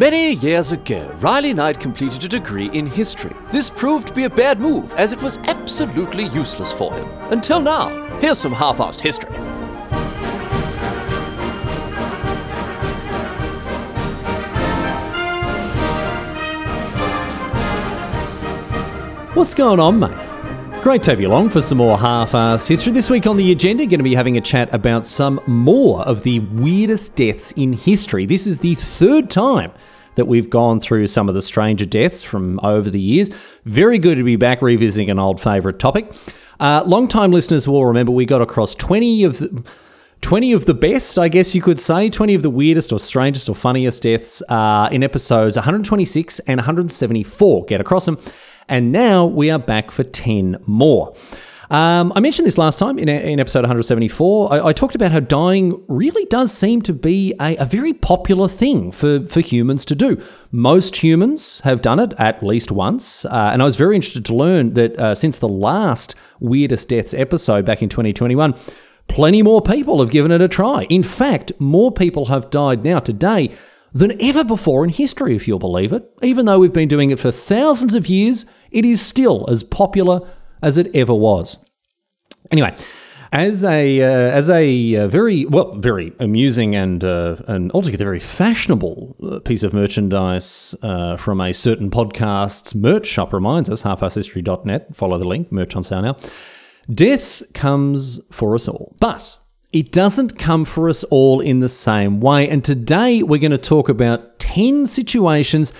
Many years ago, Riley Knight completed a degree in history. This proved to be a bad move, as it was absolutely useless for him. Until now. Here's some half assed history. What's going on, mate? Great to have you along for some more half-assed history. This week on the agenda, going to be having a chat about some more of the weirdest deaths in history. This is the third time that we've gone through some of the stranger deaths from over the years. Very good to be back revisiting an old favourite topic. Uh, long-time listeners will remember we got across 20 of the... 20 of the best, I guess you could say, 20 of the weirdest or strangest or funniest deaths uh, in episodes 126 and 174. Get across them. And now we are back for 10 more. Um, I mentioned this last time in, in episode 174. I, I, talked about how dying really does seem to be a, a, very popular thing for, for humans to do. Most humans have done it at least once. Uh, and I was very interested to learn that uh, since the last Weirdest Deaths episode back in 2021, plenty more people have given it a try. In fact, more people have died now today than ever before in history, if you'll believe it. Even though we've been doing it for thousands of years, it is still as popular as it ever was. Anyway, as a uh, as a uh, very well very amusing and uh, and altogether very fashionable uh, piece of merchandise uh, from a certain podcast's merch shop reminds us halfasshistory.net follow the link merch on sale now death comes for us all but it doesn't come for us all in the same way. And today we're going to talk about 10 situations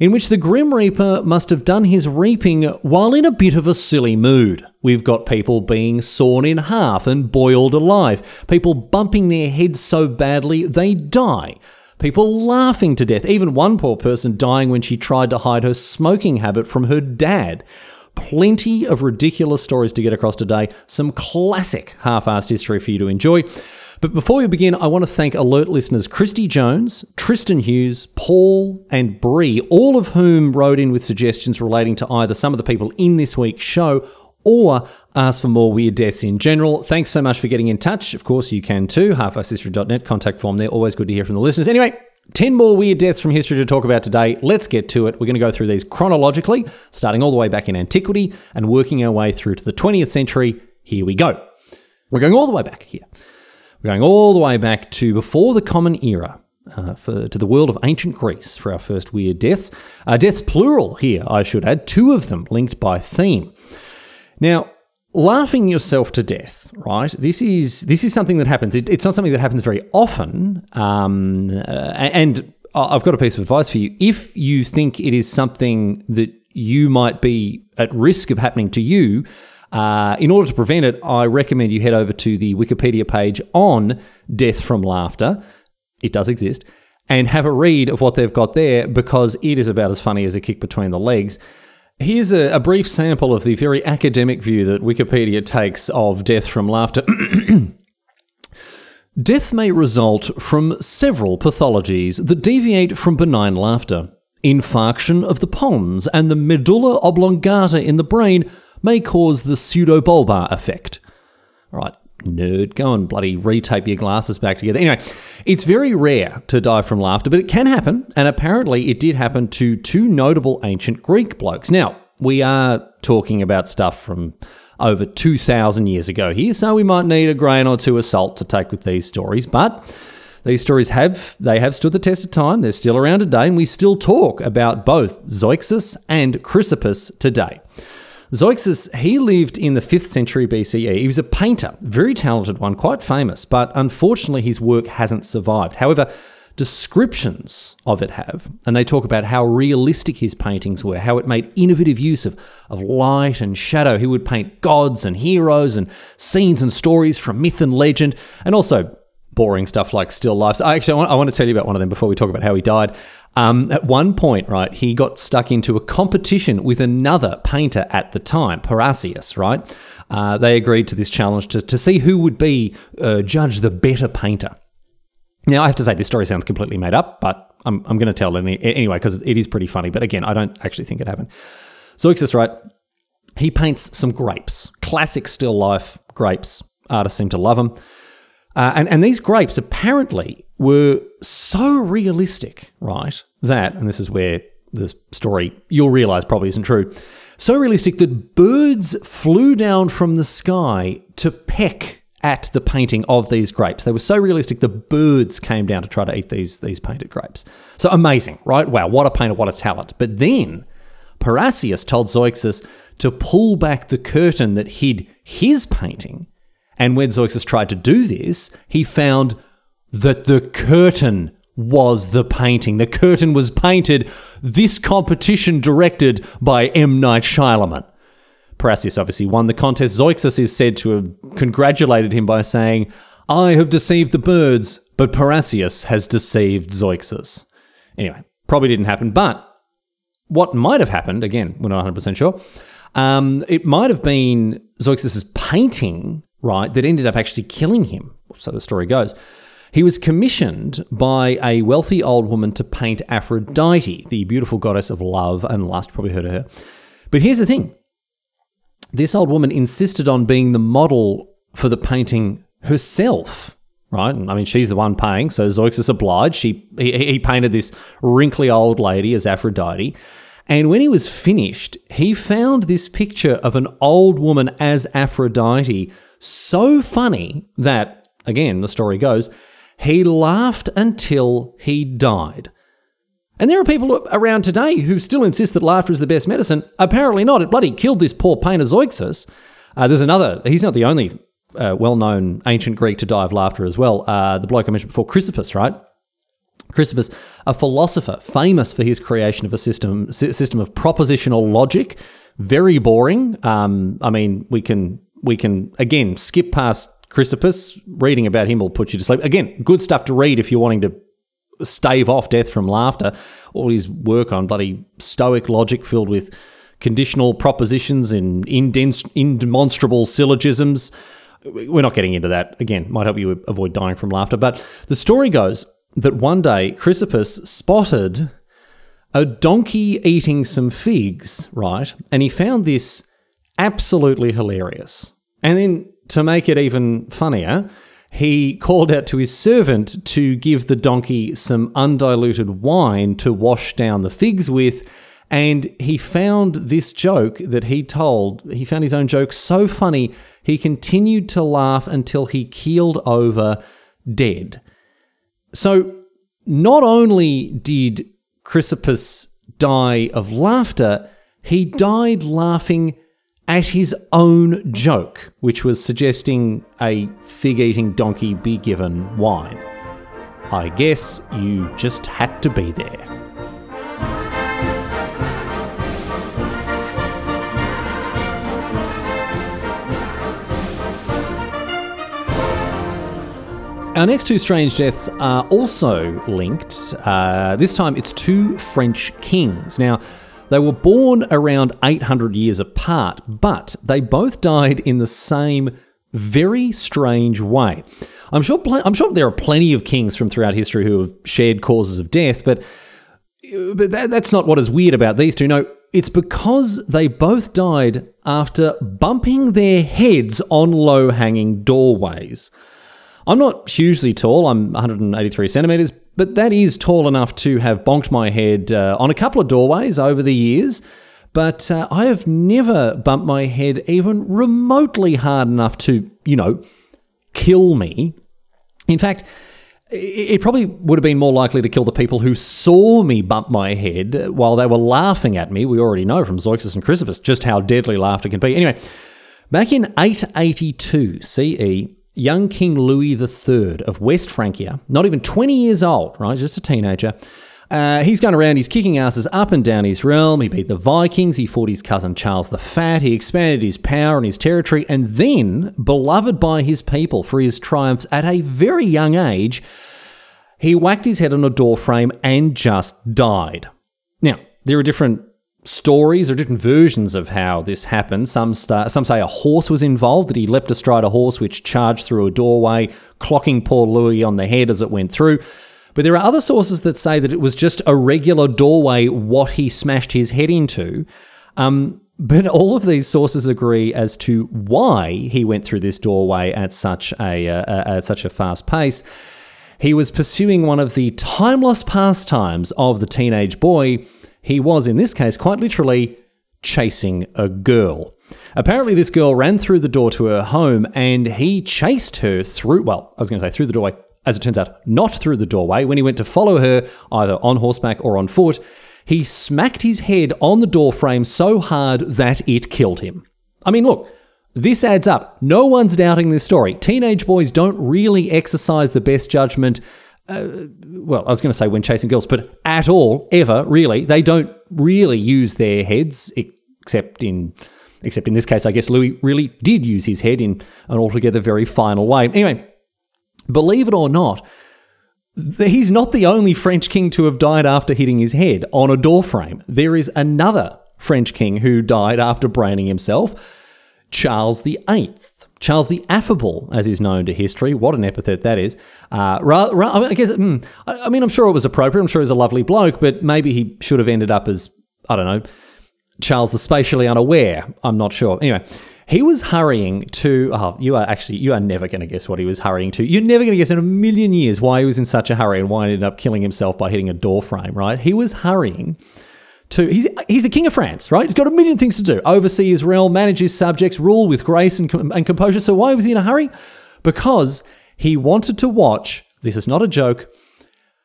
in which the Grim Reaper must have done his reaping while in a bit of a silly mood. We've got people being sawn in half and boiled alive, people bumping their heads so badly they die, people laughing to death, even one poor person dying when she tried to hide her smoking habit from her dad. Plenty of ridiculous stories to get across today, some classic half assed history for you to enjoy. But before we begin, I want to thank alert listeners Christy Jones, Tristan Hughes, Paul, and Bree, all of whom wrote in with suggestions relating to either some of the people in this week's show or ask for more weird deaths in general. Thanks so much for getting in touch. Of course, you can too. halfasshistory.net contact form there. Always good to hear from the listeners. Anyway, 10 more weird deaths from history to talk about today. Let's get to it. We're going to go through these chronologically, starting all the way back in antiquity and working our way through to the 20th century. Here we go. We're going all the way back here. We're going all the way back to before the Common Era. Uh, for, to the world of ancient Greece for our first weird deaths. Uh, deaths plural here, I should add, two of them linked by theme. Now, laughing yourself to death, right? This is this is something that happens. It, it's not something that happens very often. Um, uh, and I've got a piece of advice for you. If you think it is something that you might be at risk of happening to you, uh, in order to prevent it, I recommend you head over to the Wikipedia page on death from laughter. It does exist. And have a read of what they've got there because it is about as funny as a kick between the legs. Here's a, a, brief sample of the very academic view that Wikipedia takes of death from laughter. death may result from several pathologies that deviate from benign laughter. Infarction of the pons and the medulla oblongata in the brain may cause the pseudobulbar affect. All right, nerd, go and bloody retape your glasses back together. Anyway, it's very rare to die from laughter, but it can happen, and apparently it did happen to two notable ancient Greek blokes. Now, we are talking about stuff from over 2,000 years ago here, so we might need a grain or two of salt to take with these stories, but these stories have they have stood the test of time. They're still around today, and we still talk about both Zeuxis and Chrysippus today. Zeuxis, he lived in the 5th century BCE. He was a painter, very talented one, quite famous, but unfortunately his work hasn't survived. However, descriptions of it have, and they talk about how realistic his paintings were, how it made innovative use of, of light and shadow. He would paint gods and heroes and scenes and stories from myth and legend, and also boring stuff like still lifes. I actually I want, I want to tell you about one of them before we talk about how he died. Um, at one point, right, he got stuck into a competition with another painter at the time, Parrhasius, right? Uh, they agreed to this challenge to, to see who would be uh, judge the better painter. Now, I have to say, this story sounds completely made up, but I'm, I'm going to tell it any, anyway because it is pretty funny. But again, I don't actually think it happened. Zeuxis, right, he paints some grapes, classic still life grapes. Artists seem to love them. Uh, and, and these grapes apparently were so realistic, right, that, and this is where the story you'll realize probably isn't true, so realistic that birds flew down from the sky to peck at the painting of these grapes. They were so realistic the birds came down to try to eat these, these painted grapes. So amazing, right? Wow, what a painter, what a talent. But then Parrhasius told Zeuxis to pull back the curtain that hid his painting. And when Zeuxis tried to do this, he found that the curtain was the painting. The curtain was painted, this competition directed by M. Night Shyamalan. Obviously won the contest. Zeuxis is said to have congratulated him by saying, I have deceived the birds, but Parrhasius has deceived Zeuxis. Anyway, probably didn't happen, but what might have happened, again, we're not 100% sure, um, it might have been Zeuxis' painting, right, that ended up actually killing him. So the story goes. He was commissioned by a wealthy old woman to paint Aphrodite, the beautiful goddess of love and lust. Probably heard of her. But here's the thing this old woman insisted on being the model for the painting herself. Right, I mean, she's the one paying, so Zeuxis obliged. She he, he painted this wrinkly old lady as Aphrodite, and when he was finished, he found this picture of an old woman as Aphrodite so funny that, again, the story goes, he laughed until he died. And there are people around today who still insist that laughter is the best medicine. Apparently not. It bloody killed this poor painter Zeuxis. Uh, there's another, he's not the only uh, well known ancient Greek to die of laughter as well. Uh, the bloke I mentioned before, Chrysippus, right? Chrysippus, a philosopher famous for his creation of a system system of propositional logic, very boring. Um, I mean, we can we can again skip past Chrysippus. Reading about him will put you to sleep. Again, good stuff to read if you're wanting to stave off death from laughter. All his work on bloody Stoic logic filled with conditional propositions and indemonstrable syllogisms. We're not getting into that. Again, might help you avoid dying from laughter. But the story goes that one day Chrysippus spotted a donkey eating some figs, right? And he found this absolutely hilarious. And then to make it even funnier, he called out to his servant to give the donkey some undiluted wine to wash down the figs with. And he found this joke that he told, he found his own joke so funny, he continued to laugh until he keeled over dead. So, not only did Chrysippus die of laughter, he died laughing at his own joke, which was suggesting a fig eating donkey be given wine. I guess you just had to be there. Our next two strange deaths are also linked. Uh, this time it's two French kings. Now, they were born around 800 years apart, but they both died in the same very strange way. I'm sure, I'm sure there are plenty of kings from throughout history who have shared causes of death, but, but that, that's not what is weird about these two. No, it's because they both died after bumping their heads on low hanging doorways. I'm not hugely tall, I'm 183 centimeters, but that is tall enough to have bonked my head uh, on a couple of doorways over the years. But uh, I have never bumped my head even remotely hard enough to, you know, kill me. In fact, it probably would have been more likely to kill the people who saw me bump my head while they were laughing at me. We already know from Zeuxis and Chrysippus just how deadly laughter can be. Anyway, back in 882 CE, young King Louis III of West Francia, not even 20 years old, right, just a teenager. Uh, he's going around, he's kicking asses up and down his realm. He beat the Vikings, he fought his cousin Charles the Fat, he expanded his power and his territory, and then, beloved by his people for his triumphs at a very young age, he whacked his head on a doorframe and just died. Now, there are different stories or different versions of how this happened. Some some say a horse was involved, that he leapt astride a horse which charged through a doorway, clocking poor Louis on the head as it went through. But there are other sources that say that it was just a regular doorway what he smashed his head into. Um, but all of these sources agree as to why he went through this doorway at such a uh, at such a fast pace. he was pursuing one of the timeless pastimes of the teenage boy. He was, in this case, quite literally chasing a girl. Apparently, this girl ran through the door to her home and he chased her through, well, I was going to say through the doorway. As it turns out, not through the doorway. When he went to follow her, either on horseback or on foot, he smacked his head on the doorframe so hard that it killed him. I mean, look, this adds up. No one's doubting this story. Teenage boys don't really exercise the best judgment. Uh, well, I was going to say when chasing girls, but at all, ever, really. They don't really use their heads, except in Except in this case, I guess Louis really did use his head in an altogether very final way. Anyway, believe it or not, he's not the only French king to have died after hitting his head on a doorframe. There is another French king who died after braining himself, Charles VIII. Charles the Affable, as is known to history. What an epithet that is. Uh, ra- ra- I guess, mm, I mean, I'm sure it was appropriate. I'm sure he's a lovely bloke, but maybe he should have ended up as, I don't know, Charles the spatially unaware. I'm not sure. Anyway, he was hurrying to. Oh, you are actually, you are never going to guess what he was hurrying to. You're never going to guess in a million years why he was in such a hurry and why he ended up killing himself by hitting a door frame, right? He was hurrying to. He's, he's the king of France, right? He's got a million things to do oversee his realm, manage his subjects, rule with grace and, and composure. So why was he in a hurry? Because he wanted to watch. This is not a joke.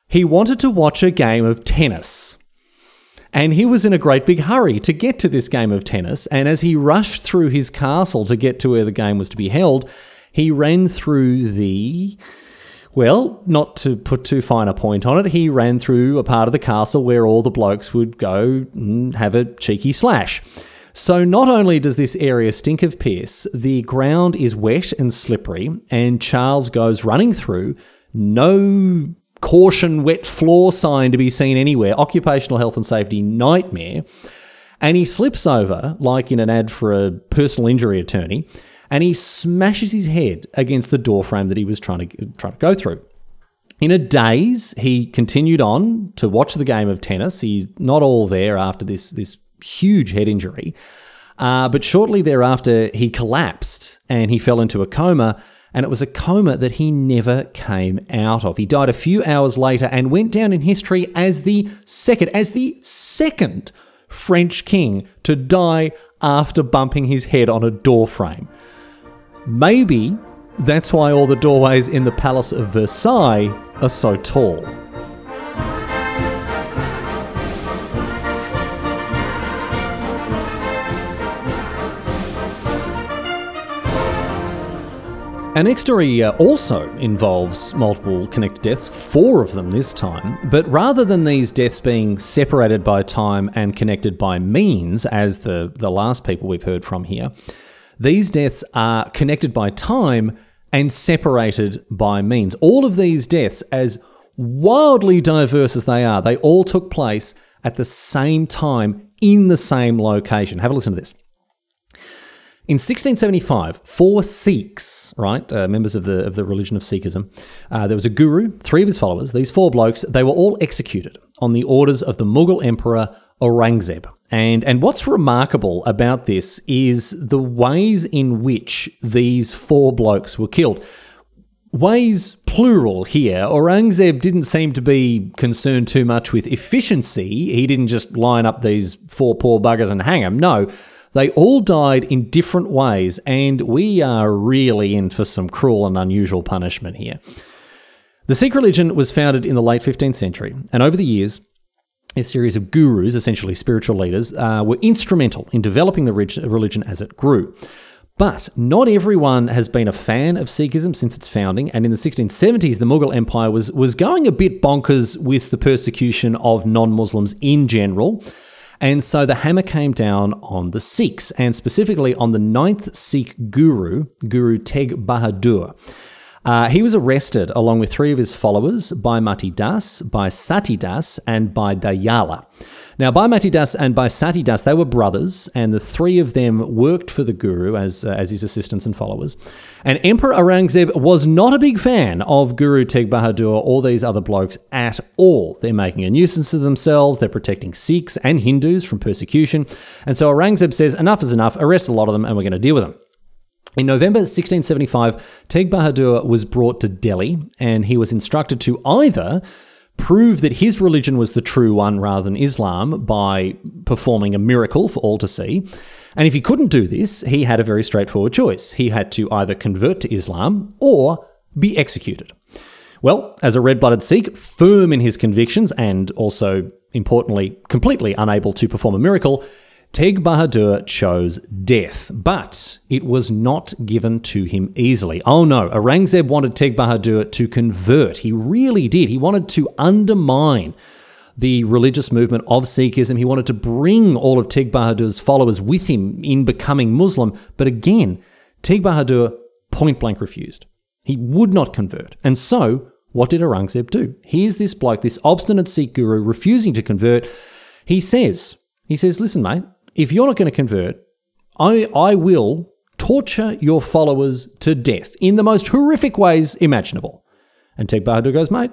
He wanted to watch a game of tennis. And he was in a great big hurry to get to this game of tennis. And as he rushed through his castle to get to where the game was to be held, he ran through the. Well, not to put too fine a point on it, he ran through a part of the castle where all the blokes would go and have a cheeky slash. So, not only does this area stink of piss, the ground is wet and slippery, and Charles goes running through, no caution wet floor sign to be seen anywhere, occupational health and safety nightmare. And he slips over, like in an ad for a personal injury attorney, and he smashes his head against the doorframe that he was trying to, trying to go through. In a daze, he continued on to watch the game of tennis. He's not all there after this, this huge head injury. Uh, but shortly thereafter, he collapsed and he fell into a coma and it was a coma that he never came out of. He died a few hours later and went down in history as the second, as the second French king to die after bumping his head on a doorframe. Maybe that's why all the doorways in the Palace of Versailles are so tall. Our next story also involves multiple connected deaths, four of them this time, but rather than these deaths being separated by time and connected by means, as the, the last people we've heard from here, these deaths are connected by time and separated by means. All of these deaths, as wildly diverse as they are, they all took place at the same time in the same location. Have a listen to this. In 1675, four Sikhs, right, uh, members of the of the religion of Sikhism, uh, there was a guru, three of his followers. These four blokes, they were all executed on the orders of the Mughal emperor Aurangzeb. And and what's remarkable about this is the ways in which these four blokes were killed. Ways plural here. Aurangzeb didn't seem to be concerned too much with efficiency. He didn't just line up these four poor buggers and hang them. No, they all died in different ways, and we are really in for some cruel and unusual punishment here. The Sikh religion was founded in the late 15th century, and over the years, a series of gurus, essentially spiritual leaders, uh, were instrumental in developing the religion as it grew. But not everyone has been a fan of Sikhism since its founding, and in the 1670s, the Mughal Empire was, was going a bit bonkers with the persecution of non Muslims in general. And so the hammer came down on the Sikhs, and specifically on the ninth Sikh guru, Guru Teg Bahadur. Uh, he was arrested along with three of his followers, Bhai Mati Das, Bhai Sati Das, and Bhai Dayala. Now, Bhai Mati Das and Bhai Sati Das, they were brothers, and the three of them worked for the Guru as, uh, as his assistants and followers. And Emperor Aurangzeb was not a big fan of Guru Tegh Bahadur or these other blokes at all. They're making a nuisance of themselves, they're protecting Sikhs and Hindus from persecution. And so Aurangzeb says, enough is enough, arrest a lot of them, and we're going to deal with them. In November 1675, Teg Bahadur was brought to Delhi and he was instructed to either prove that his religion was the true one rather than Islam by performing a miracle for all to see. And if he couldn't do this, he had a very straightforward choice. He had to either convert to Islam or be executed. Well, as a red blooded Sikh, firm in his convictions and also, importantly, completely unable to perform a miracle, Teg Bahadur chose death, but it was not given to him easily. Oh no, Aurangzeb wanted Teg Bahadur to convert. He really did. He wanted to undermine the religious movement of Sikhism. He wanted to bring all of Teg Bahadur's followers with him in becoming Muslim. But again, Teg Bahadur point blank refused. He would not convert. And so, what did Aurangzeb do? Here's this bloke, this obstinate Sikh guru refusing to convert. He says, he says, listen, mate, if you're not going to convert, I, I will torture your followers to death in the most horrific ways imaginable. And Teg Bahadur goes, mate,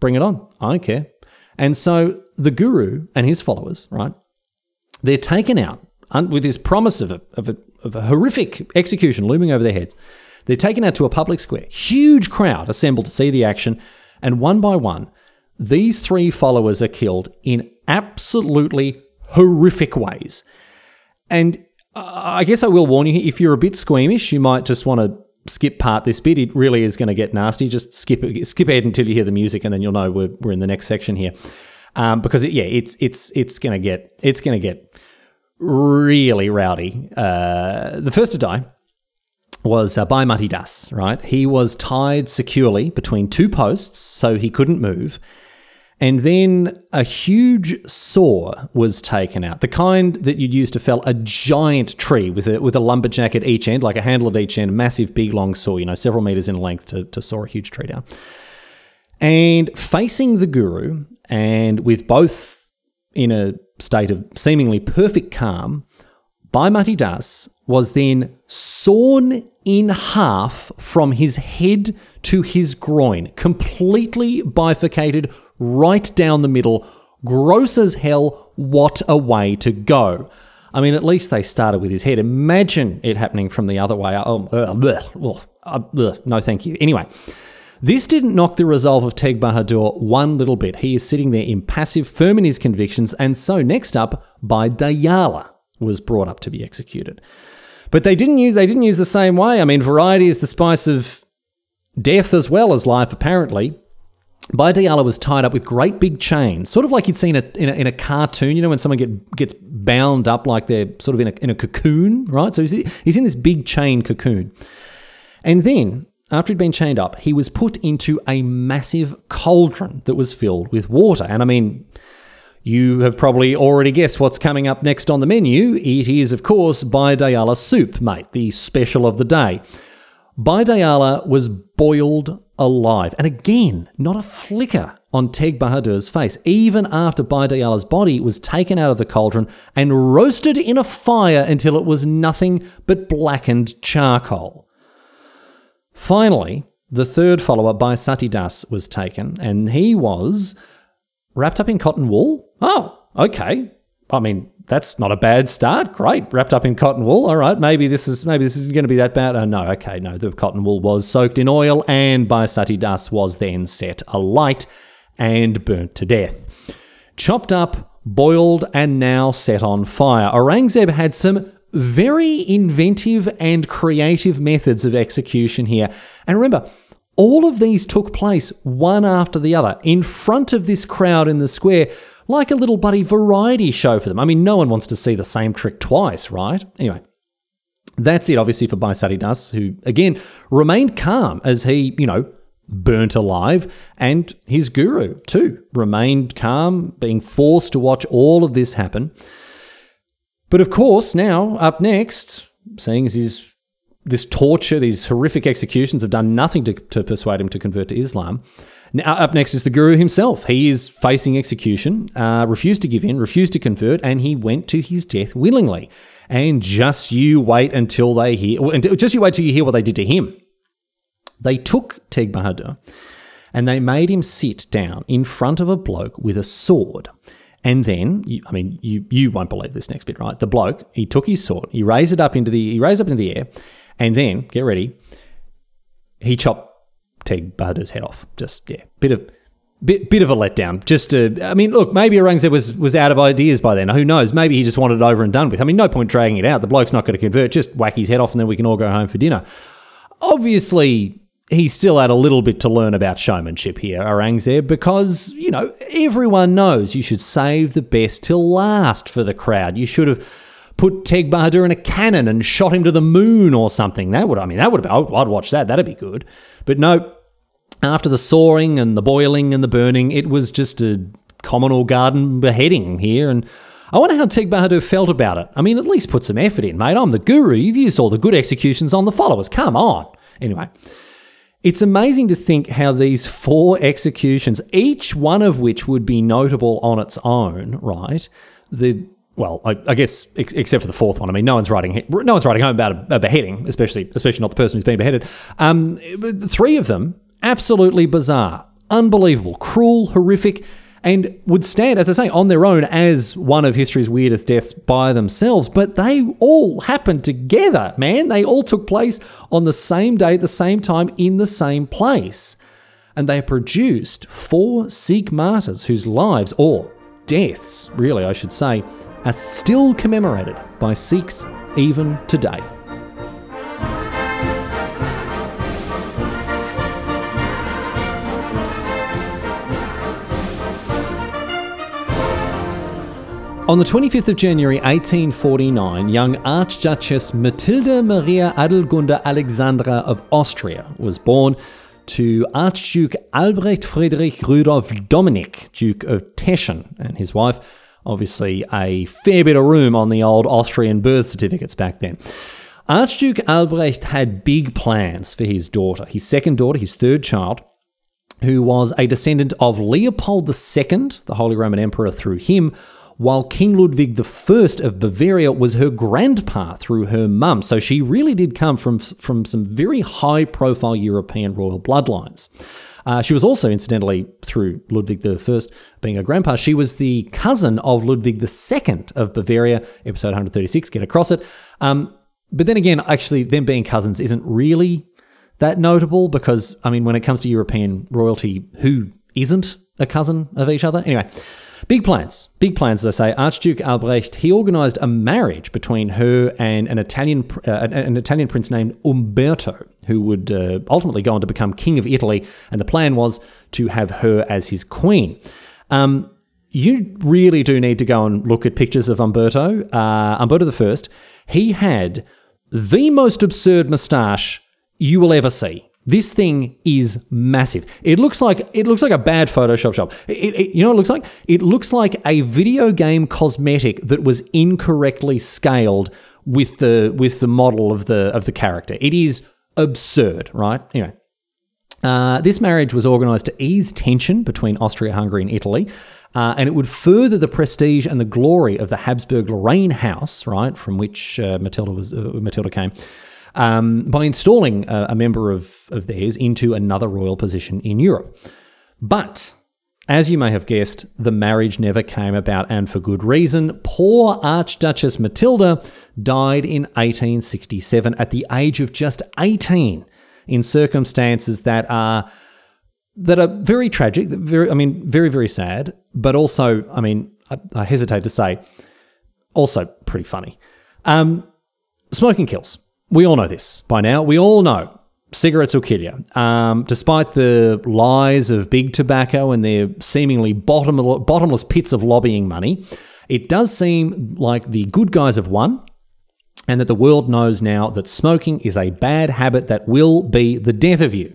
bring it on. I don't care. And so the guru and his followers, right, they're taken out with this promise of a, of a, of a horrific execution looming over their heads. They're taken out to a public square. Huge crowd assembled to see the action. And one by one, these three followers are killed in absolutely horrific ways. And I guess I will warn you if you're a bit squeamish, you might just want to skip part this bit. It really is going to get nasty. Just skip skip ahead until you hear the music, and then you'll know we're, we're in the next section here. Um, because it, yeah, it's it's it's going to get it's going to get really rowdy. Uh, the first to die was uh, Bhai Mati Das, right? He was tied securely between two posts, so he couldn't move. And then a huge saw was taken out, the kind that you'd use to fell a giant tree with a, with a lumberjack at each end, like a handle at each end, massive, big, long saw, you know, several meters in length to, to saw a huge tree down. And facing the guru, and with both in a state of seemingly perfect calm, Bhai Mati Das was then sawn in half from his head to his groin, completely bifurcated right down the middle. Gross as hell. What a way to go. I mean, at least they started with his head. Imagine it happening from the other way. Oh, uh, bleh, uh, bleh, no, thank you. Anyway, this didn't knock the resolve of Teg Bahadur one little bit. He is sitting there impassive, firm in his convictions, and so next up, Bhai Dayala was brought up to be executed. But they didn't use they didn't use the same way. I mean, variety is the spice of death as well as life, apparently. Bhai Dayala was tied up with great big chains, sort of like you'd seen a, in, a, in a cartoon, you know, when someone get, gets bound up like they're sort of in a, in a cocoon, right? So he's, he's in this big chain cocoon. And then, after he'd been chained up, he was put into a massive cauldron that was filled with water. And I mean, you have probably already guessed what's coming up next on the menu. It is, of course, Bhai Dayala soup, mate, the special of the day. Bhai Dayala was boiled alive. And again, not a flicker on Teg Bahadur's face, even after Bhai Dayala's body was taken out of the cauldron and roasted in a fire until it was nothing but blackened charcoal. Finally, the third follower Bhai Sati Das was taken, and he was wrapped up in cotton wool. Oh, okay. I mean, that's not a bad start. Great, wrapped up in cotton wool. All right, maybe this is maybe this isn't going to be that bad. Oh no, okay, no. The cotton wool was soaked in oil, and Bhai Sati Das was then set alight and burnt to death. Chopped up, boiled, and now set on fire. Aurangzeb had some very inventive and creative methods of execution here. And remember, all of these took place one after the other in front of this crowd in the square like a little buddy variety show for them. I mean, no one wants to see the same trick twice, right? Anyway, that's it, obviously, for Bhai Sati Das, who, again, remained calm as he, you know, burnt alive, and his guru, too, remained calm, being forced to watch all of this happen. But of course, now, up next, seeing as his this torture, these horrific executions have done nothing to, to persuade him to convert to Islam. Now, up next is the guru himself. He is facing execution, uh, refused to give in, refused to convert, and he went to his death willingly. And just you wait until they hear, just you wait till you hear what they did to him. They took Teg Bahadur and they made him sit down in front of a bloke with a sword. And then, I mean, you you won't believe this next bit, right? The bloke he took his sword, he raised it up into the he raised up into the air, And then, get ready, he chopped Teg Bahadur's head off. Just, yeah, bit of. Bit, bit of a letdown. Just, to, I mean, look, maybe Aurangzeb was was out of ideas by then. Who knows? Maybe he just wanted it over and done with. I mean, no point dragging it out. The bloke's not going to convert. Just whack his head off, and then we can all go home for dinner. Obviously, he still had a little bit to learn about showmanship here, Aurangzeb, because, you know, everyone knows you should save the best till last for the crowd. You should have put Teg Bahadur in a cannon and shot him to the moon or something. That would, I mean, that would have, oh, I'd watch that. That'd be good. But no, after the sawing and the boiling and the burning, it was just a communal garden beheading here. And I wonder how Teg Bahadur felt about it. I mean, at least put some effort in, mate. I'm the guru. You've used all the good executions on the followers. Come on. Anyway, it's amazing to think how these four executions, each one of which would be notable on its own, right? The well, I, I guess ex- except for the fourth one. I mean, no one's writing no one's writing home about a, a beheading, especially especially not the person who's being beheaded. Um, three of them absolutely bizarre, unbelievable, cruel, horrific, and would stand, as I say, on their own as one of history's weirdest deaths by themselves. But they all happened together, man. They all took place on the same day, at the same time, in the same place. And they produced four Sikh martyrs whose lives, or deaths, really, I should say, are still commemorated by Sikhs even today. On the 25th of January 1849, young Archduchess Matilda Maria Adelgunda Alexandra of Austria was born to Archduke Albrecht Friedrich Rudolf Dominik, Duke of Teschen, and his wife. Obviously, a fair bit of room on the old Austrian birth certificates back then. Archduke Albrecht had big plans for his daughter, his second daughter, his third child, who was a descendant of Leopold II, the Holy Roman Emperor through him, while King Ludwig I of Bavaria was her grandpa through her mum. So she really did come from, from some very high profile European royal bloodlines. Uh, she was also, incidentally, through Ludwig I being a grandpa, she was the cousin of Ludwig II of Bavaria, episode 136, get across it. Um, but then again, actually, them being cousins isn't really that notable because, I mean, when it comes to European royalty, who isn't a cousin of each other? Anyway, Big plans, big plans, I say. Archduke Albrecht he organised a marriage between her and an Italian uh, an Italian prince named Umberto, who would uh, ultimately go on to become king of Italy. And the plan was to have her as his queen. Um, you really do need to go and look at pictures of Umberto. Uh, Umberto I, he had the most absurd moustache you will ever see. This thing is massive. It looks like it looks like a bad Photoshop shop. It, it, you know what it looks like? It looks like a video game cosmetic that was incorrectly scaled with the with the model of the of the character. It is absurd, right? Anyway, uh, this marriage was organised to ease tension between Austria, Hungary, and Italy, uh, and it would further the prestige and the glory of the Habsburg Lorraine house, right, from which uh, Matilda was uh, Matilda came um, by installing a, a member of, of theirs into another royal position in Europe. But as you may have guessed, the marriage never came about, and for good reason. Poor Archduchess Matilda died in 1867 at the age of just 18 in circumstances that are that are very tragic, very I mean very very sad, but also I mean I, I hesitate to say also pretty funny. Um, smoking kills. We all know this by now. We all know cigarettes will kill you. Um, despite the lies of big tobacco and their seemingly bottomless, bottomless pits of lobbying money, it does seem like the good guys have won and that the world knows now that smoking is a bad habit that will be the death of you.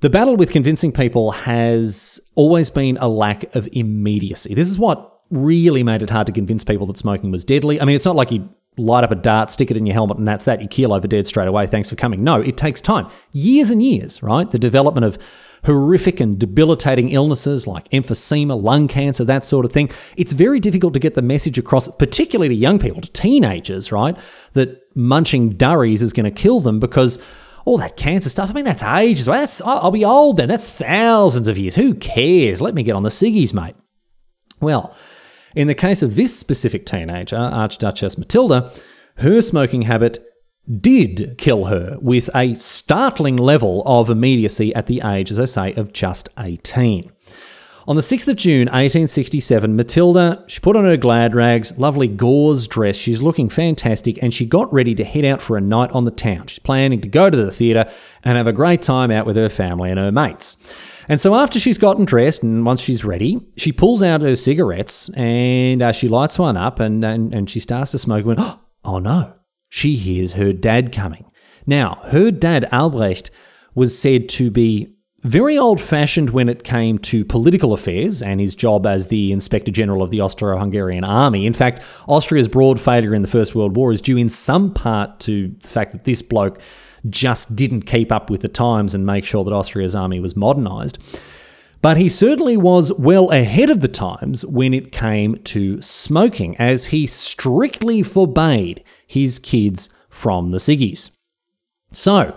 The battle with convincing people has always been a lack of immediacy. This is what really made it hard to convince people that smoking was deadly. I mean, it's not like you light up a dart, stick it in your helmet, and that's that. You keel over dead straight away. Thanks for coming. No, it takes time. Years and years, right? The development of horrific and debilitating illnesses like emphysema, lung cancer, that sort of thing. It's very difficult to get the message across, particularly to young people, to teenagers, right? That munching durries is going to kill them because all that cancer stuff, I mean, that's ages. That's, I'll be old then. That's thousands of years. Who cares? Let me get on the ciggies, mate. Well, in the case of this specific teenager, Archduchess Matilda, her smoking habit did kill her with a startling level of immediacy at the age, as I say, of just 18. On the 6th of June 1867, Matilda, she put on her glad rags, lovely gauze dress, she's looking fantastic, and she got ready to head out for a night on the town. She's planning to go to the theatre and have a great time out with her family and her mates. And so after she's gotten dressed and once she's ready, she pulls out her cigarettes and uh, she lights one up and, and, and she starts to smoke. And, oh no, she hears her dad coming. Now, her dad, Albrecht, was said to be very old fashioned when it came to political affairs and his job as the Inspector General of the Austro Hungarian Army. In fact, Austria's broad failure in the First World War is due in some part to the fact that this bloke just didn't keep up with the times and make sure that Austria's army was modernised. But he certainly was well ahead of the times when it came to smoking, as he strictly forbade his kids from the ciggies. So,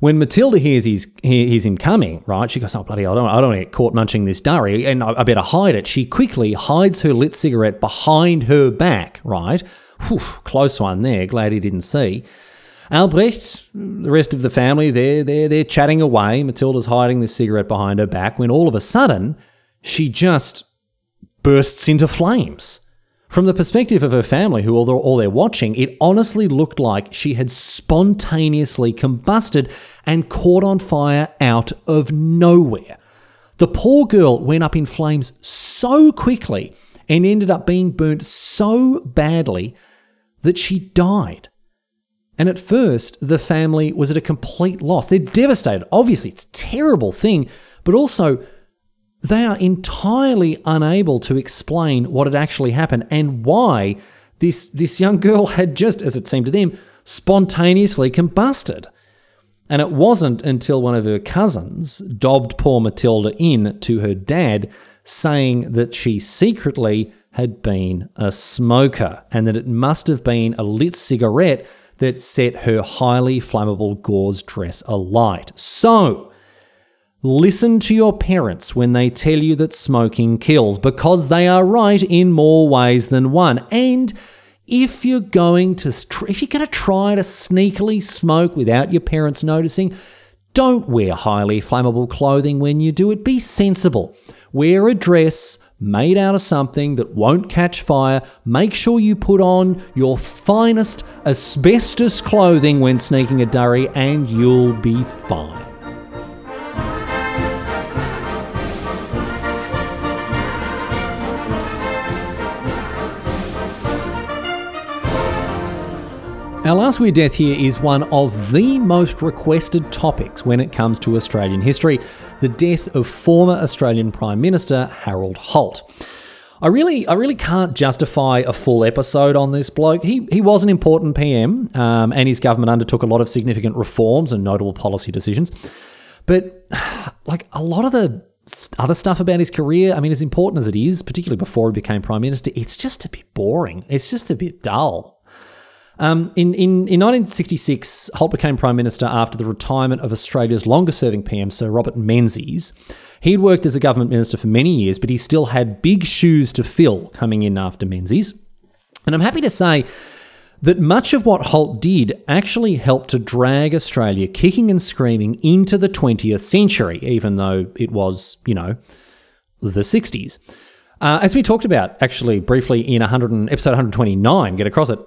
when Matilda hears he's, hears him coming, right, she goes, "Oh bloody! I don't, I don't want to get caught munching this durry, and I, I better hide it." She quickly hides her lit cigarette behind her back, right? Whew, close one there. Glad he didn't see. Albrecht, the rest of the family, they're, they're, they're chatting away. Matilda's hiding this cigarette behind her back when all of a sudden she just bursts into flames. From the perspective of her family, who all, all they're watching, it honestly looked like she had spontaneously combusted and caught on fire out of nowhere. The poor girl went up in flames so quickly and ended up being burnt so badly that she died. And at first, the family was at a complete loss. They're devastated. Obviously, it's a terrible thing, but also they are entirely unable to explain what had actually happened and why this, this young girl had just, as it seemed to them, spontaneously combusted. And it wasn't until one of her cousins dobbed poor Matilda in to her dad, saying that she secretly had been a smoker and that it must have been a lit cigarette that set her highly flammable gauze dress alight. So, Listen to your parents when they tell you that smoking kills, because they are right in more ways than one. And if you're going to if you're going to try to sneakily smoke without your parents noticing, don't wear highly flammable clothing when you do it. Be sensible. Wear a dress made out of something that won't catch fire. Make sure you put on your finest asbestos clothing when sneaking a durry, and you'll be fine. Our last weird death here is one of the most requested topics when it comes to Australian history the death of former Australian Prime Minister Harold Holt. I really, I really can't justify a full episode on this bloke. He, he was an important PM, um, and his government undertook a lot of significant reforms and notable policy decisions. But like a lot of the other stuff about his career, I mean, as important as it is, particularly before he became prime minister, it's just a bit boring. It's just a bit dull. Um, in, in, in 1966, Holt became Prime Minister after the retirement of Australia's longest serving PM, Sir Robert Menzies. He had worked as a government minister for many years, but he still had big shoes to fill coming in after Menzies. And I'm happy to say that much of what Holt did actually helped to drag Australia kicking and screaming into the 20th century, even though it was, you know, the 60s. Uh, as we talked about actually briefly in 100 episode 129, get across it,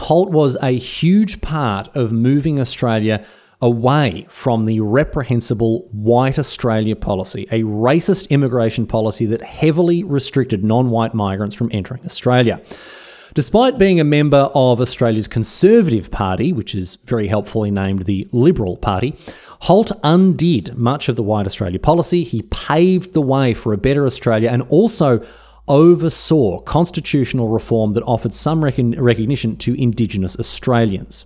Holt was a huge part of moving Australia away from the reprehensible white Australia policy, a racist immigration policy that heavily restricted non white migrants from entering Australia. Despite being a member of Australia's Conservative Party, which is very helpfully named the Liberal Party, Holt undid much of the White Australia policy. He paved the way for a better Australia and also oversaw constitutional reform that offered some recognition to Indigenous Australians.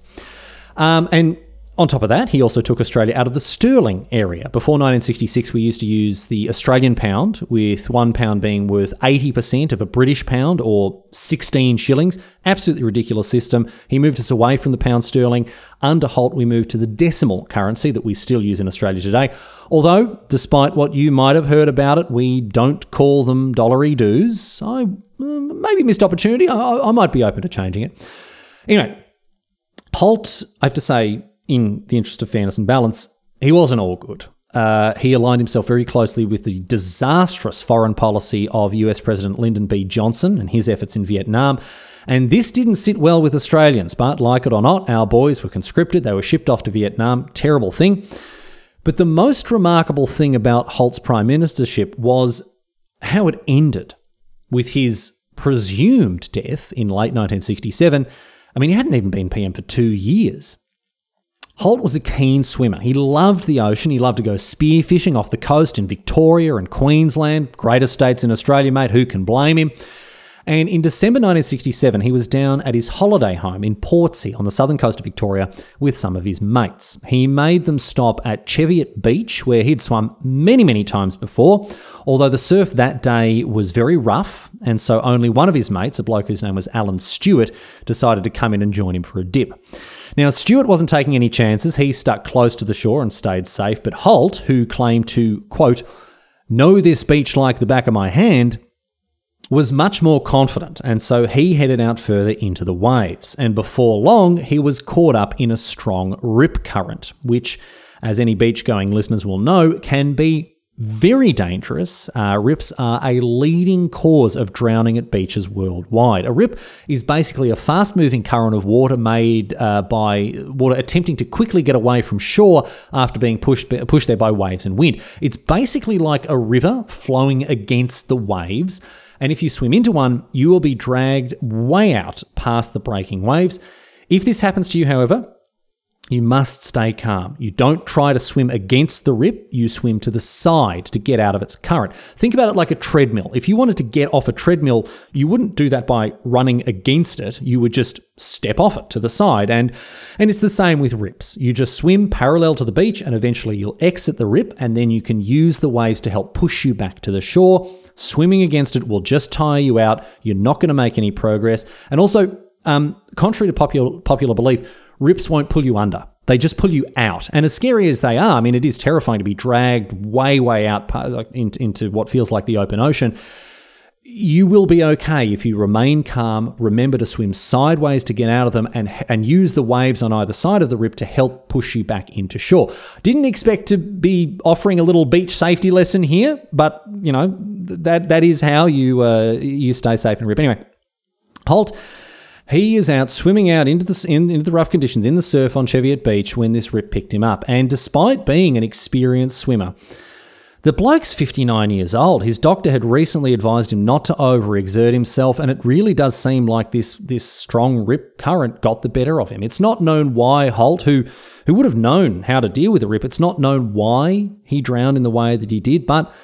Um, and on top of that, he also took Australia out of the sterling area. Before 1966, we used to use the Australian pound, with one pound being worth 80% of a British pound or 16 shillings. Absolutely ridiculous system. He moved us away from the pound sterling. Under Holt, we moved to the decimal currency that we still use in Australia today. Although, despite what you might have heard about it, we don't call them dollary doos. I uh, maybe missed opportunity. I, I might be open to changing it. Anyway, Holt, I have to say, in the interest of fairness and balance, he wasn't all good. Uh, he aligned himself very closely with the disastrous foreign policy of US President Lyndon B. Johnson and his efforts in Vietnam. And this didn't sit well with Australians, but like it or not, our boys were conscripted, they were shipped off to Vietnam. Terrible thing. But the most remarkable thing about Holt's prime ministership was how it ended with his presumed death in late 1967. I mean, he hadn't even been PM for two years. Holt was a keen swimmer. He loved the ocean. He loved to go spearfishing off the coast in Victoria and Queensland, greatest states in Australia, mate. Who can blame him? And in December 1967, he was down at his holiday home in Portsea on the southern coast of Victoria with some of his mates. He made them stop at Cheviot Beach, where he'd swum many, many times before, although the surf that day was very rough, and so only one of his mates, a bloke whose name was Alan Stewart, decided to come in and join him for a dip. Now, Stewart wasn't taking any chances. He stuck close to the shore and stayed safe, but Holt, who claimed to, quote, know this beach like the back of my hand, was much more confident, and so he headed out further into the waves. And before long, he was caught up in a strong rip current, which, as any beach going listeners will know, can be very dangerous. Uh, rips are a leading cause of drowning at beaches worldwide. A rip is basically a fast moving current of water made uh, by water attempting to quickly get away from shore after being pushed, pushed there by waves and wind. It's basically like a river flowing against the waves. And if you swim into one, you will be dragged way out past the breaking waves. If this happens to you, however, you must stay calm. You don't try to swim against the rip, you swim to the side to get out of its current. Think about it like a treadmill. If you wanted to get off a treadmill, you wouldn't do that by running against it. You would just step off it to the side. And and it's the same with rips. You just swim parallel to the beach and eventually you'll exit the rip and then you can use the waves to help push you back to the shore. Swimming against it will just tire you out. You're not going to make any progress. And also, um, contrary to popular popular belief, rips won't pull you under. They just pull you out. And as scary as they are, I mean, it is terrifying to be dragged way, way out into what feels like the open ocean. You will be okay if you remain calm, remember to swim sideways to get out of them, and, and use the waves on either side of the rip to help push you back into shore. Didn't expect to be offering a little beach safety lesson here, but you know that that is how you uh, you stay safe in rip. Anyway, Holt he is out swimming out into the, in, into the rough conditions in the surf on Cheviot Beach when this rip picked him up. And despite being an experienced swimmer, the bloke's 59 years old. His doctor had recently advised him not to overexert himself, and it really does seem like this, this strong rip current got the better of him. It's not known why Holt, who, who would have known how to deal with a rip, it's not known why he drowned in the way that he did, but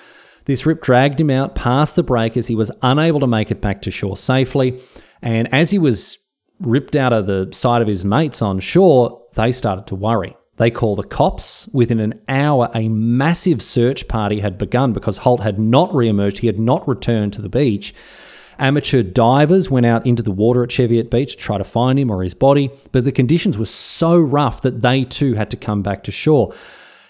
this rip dragged him out past the breakers. He was unable to make it back to shore safely. And as he was ripped out of the sight of his mates on shore, they started to worry. They call the cops. Within an hour, a massive search party had begun because Holt had not re emerged. He had not returned to the beach. Amateur divers went out into the water at Cheviot Beach to try to find him or his body, but the conditions were so rough that they too had to come back to shore.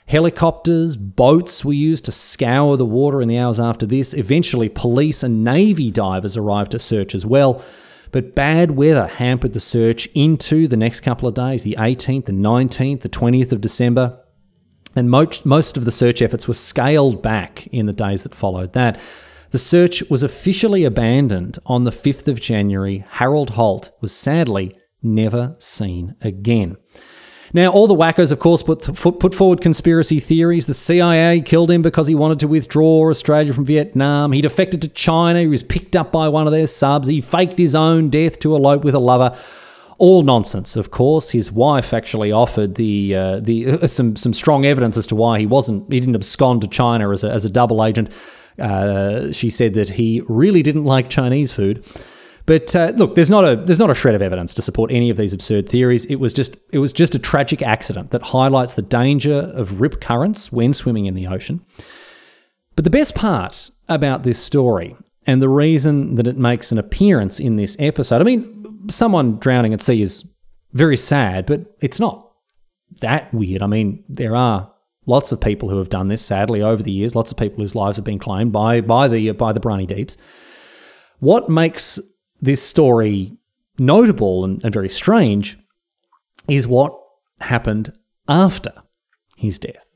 Helicopters, boats were used to scour the water in the hours after this. Eventually, police and Navy divers arrived to search as well. But bad weather hampered the search into the next couple of days the 18th, the 19th, the 20th of December. And most, most of the search efforts were scaled back in the days that followed that. The search was officially abandoned on the 5th of January. Harold Holt was sadly never seen again. Now, all the wackos, of course, put, put forward conspiracy theories. The CIA killed him because he wanted to withdraw Australia from Vietnam. He defected to China. He was picked up by one of their subs. He faked his own death to elope with a lover. All nonsense, of course. His wife actually offered the uh, the uh, some some strong evidence as to why he wasn't he didn't abscond to China as a, as a double agent. Uh, she said that he really didn't like Chinese food. But uh, look, there's not a there's not a shred of evidence to support any of these absurd theories. It was just it was just a tragic accident that highlights the danger of rip currents when swimming in the ocean. But the best part about this story and the reason that it makes an appearance in this episode, I mean, someone drowning at sea is very sad, but it's not that weird. I mean, there are lots of people who have done this sadly over the years, lots of people whose lives have been claimed by by the by the briny deeps. What makes this story notable and, and very strange is what happened after his death.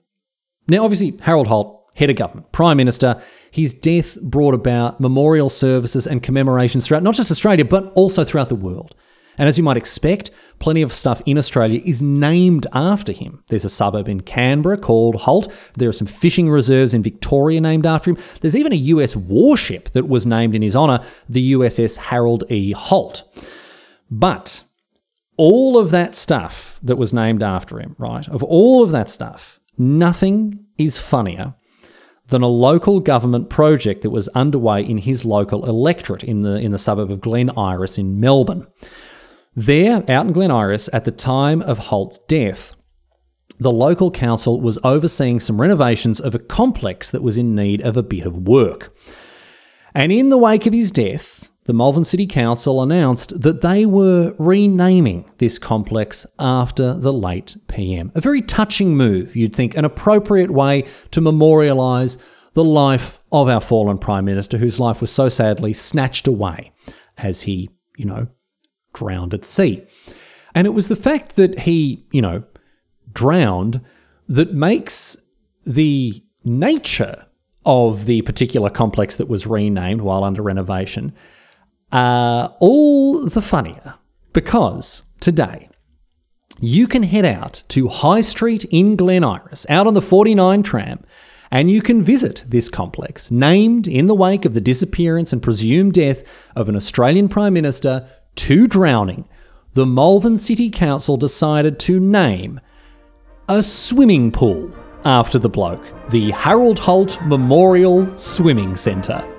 Now, obviously, Harold Holt, head of government, prime minister, his death brought about memorial services and commemorations throughout not just Australia, but also throughout the world. And as you might expect, plenty of stuff in Australia is named after him. There's a suburb in Canberra called Holt. There are some fishing reserves in Victoria named after him. There's even a US warship that was named in his honour, the USS Harold E. Holt. But all of that stuff that was named after him, right? Of all of that stuff, nothing is funnier than a local government project that was underway in his local electorate in the in the suburb of Glen Iris in Melbourne. There, out in Glen Iris, at the time of Holt's death, the local council was overseeing some renovations of a complex that was in need of a bit of work. And in the wake of his death, the Malvern City Council announced that they were renaming this complex after the late PM. A very touching move, you'd think, an appropriate way to memorialise the life of our fallen Prime Minister, whose life was so sadly snatched away as he, you know, drowned at sea. And it was the fact that he, you know, drowned that makes the nature of the particular complex that was renamed while under renovation uh, all the funnier because today you can head out to High Street in Glen Iris, out on the 49 tram, and you can visit this complex, named in the wake of the disappearance and presumed death of an Australian Prime Minister to drowning, the Malvern City Council decided to name a swimming pool after the bloke, the Harold Holt Memorial Swimming Centre.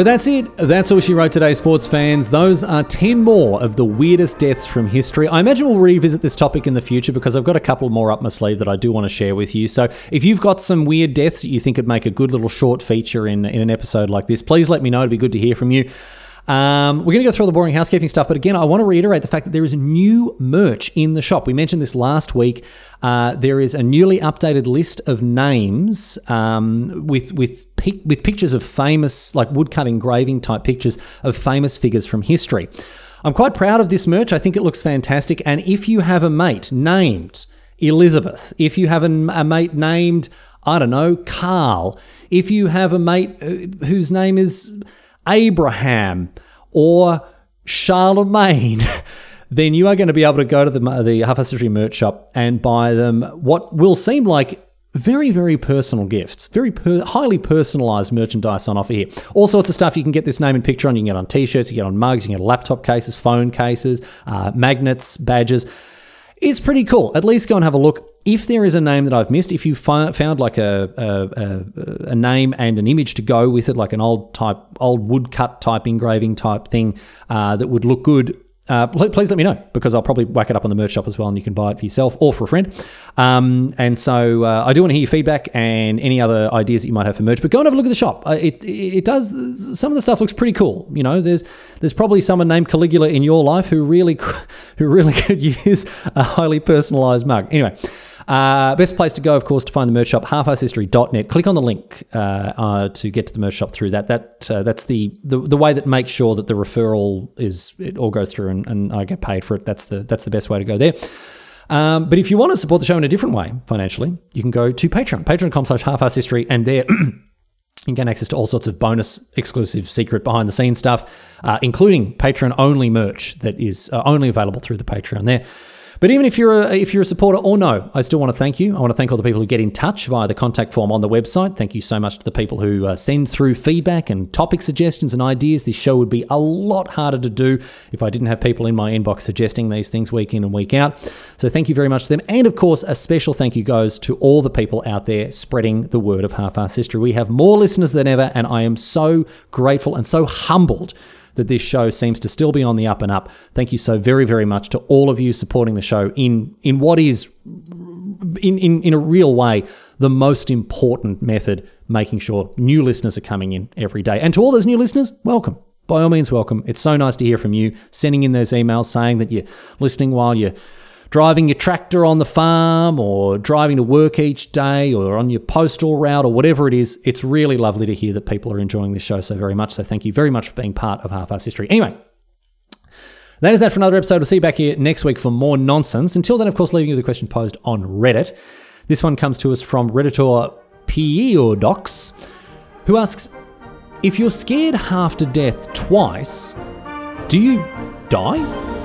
But that's it. That's all she wrote today, sports fans. Those are 10 more of the weirdest deaths from history. I imagine we'll revisit this topic in the future because I've got a couple more up my sleeve that I do want to share with you. So if you've got some weird deaths that you think would make a good little short feature in, in an episode like this, please let me know. It'd be good to hear from you. Um, we're going to go through all the boring housekeeping stuff, but again, I want to reiterate the fact that there is new merch in the shop. We mentioned this last week. Uh, there is a newly updated list of names um, with with with pictures of famous, like woodcut engraving type pictures of famous figures from history. I'm quite proud of this merch. I think it looks fantastic. And if you have a mate named Elizabeth, if you have a, a mate named I don't know Carl, if you have a mate uh, whose name is Abraham or Charlemagne, then you are going to be able to go to the, the Half History merch shop and buy them what will seem like very, very personal gifts, very per- highly personalized merchandise on offer here. All sorts of stuff you can get this name and picture on. You can get on t shirts, you get on mugs, you can get laptop cases, phone cases, uh, magnets, badges. It's pretty cool. At least go and have a look. If there is a name that I've missed, if you fi- found like a, a, a, a, name and an image to go with it, like an old type, old woodcut type engraving type thing uh, that would look good, uh, please let me know because I'll probably whack it up on the merch shop as well, and you can buy it for yourself or for a friend. Um, and so uh, I do want to hear your feedback and any other ideas that you might have for merch. But go and have a look at the shop. Uh, it, it does some of the stuff looks pretty cool. You know, there's there's probably someone named Caligula in your life who really who really could use a highly personalized mug. Anyway. Uh, best place to go, of course, to find the merch shop, halfasshistory.net. Click on the link uh, uh, to get to the merch shop through that. That uh, That's the, the the way that makes sure that the referral is, it all goes through and, and I get paid for it. That's the, that's the best way to go there. Um, but if you want to support the show in a different way financially, you can go to Patreon, patreon.com slash halfasshistory, and there you can get access to all sorts of bonus, exclusive, secret, behind the scenes stuff, uh, including Patreon only merch that is uh, only available through the Patreon there. But even if you're a, if you're a supporter or no, I still want to thank you. I want to thank all the people who get in touch via the contact form on the website. Thank you so much to the people who uh, send through feedback and topic suggestions and ideas. This show would be a lot harder to do if I didn't have people in my inbox suggesting these things week in and week out. So thank you very much to them. And of course, a special thank you goes to all the people out there spreading the word of half-ass history. We have more listeners than ever, and I am so grateful and so humbled that this show seems to still be on the up and up. Thank you so very, very much to all of you supporting the show in in what is in, in, in a real way the most important method, making sure new listeners are coming in every day. And to all those new listeners, welcome. By all means, welcome. It's so nice to hear from you, sending in those emails saying that you're listening while you're driving your tractor on the farm or driving to work each day or on your postal route or whatever it is. It's really lovely to hear that people are enjoying this show so very much. So thank you very much for being part of Half Ass History. Anyway, that is that for another episode. We'll see you back here next week for more nonsense. Until then, of course, leaving you the question posed on Reddit. This one comes to us from Redditor Piodox, who asks If you're scared half to death twice, do you die?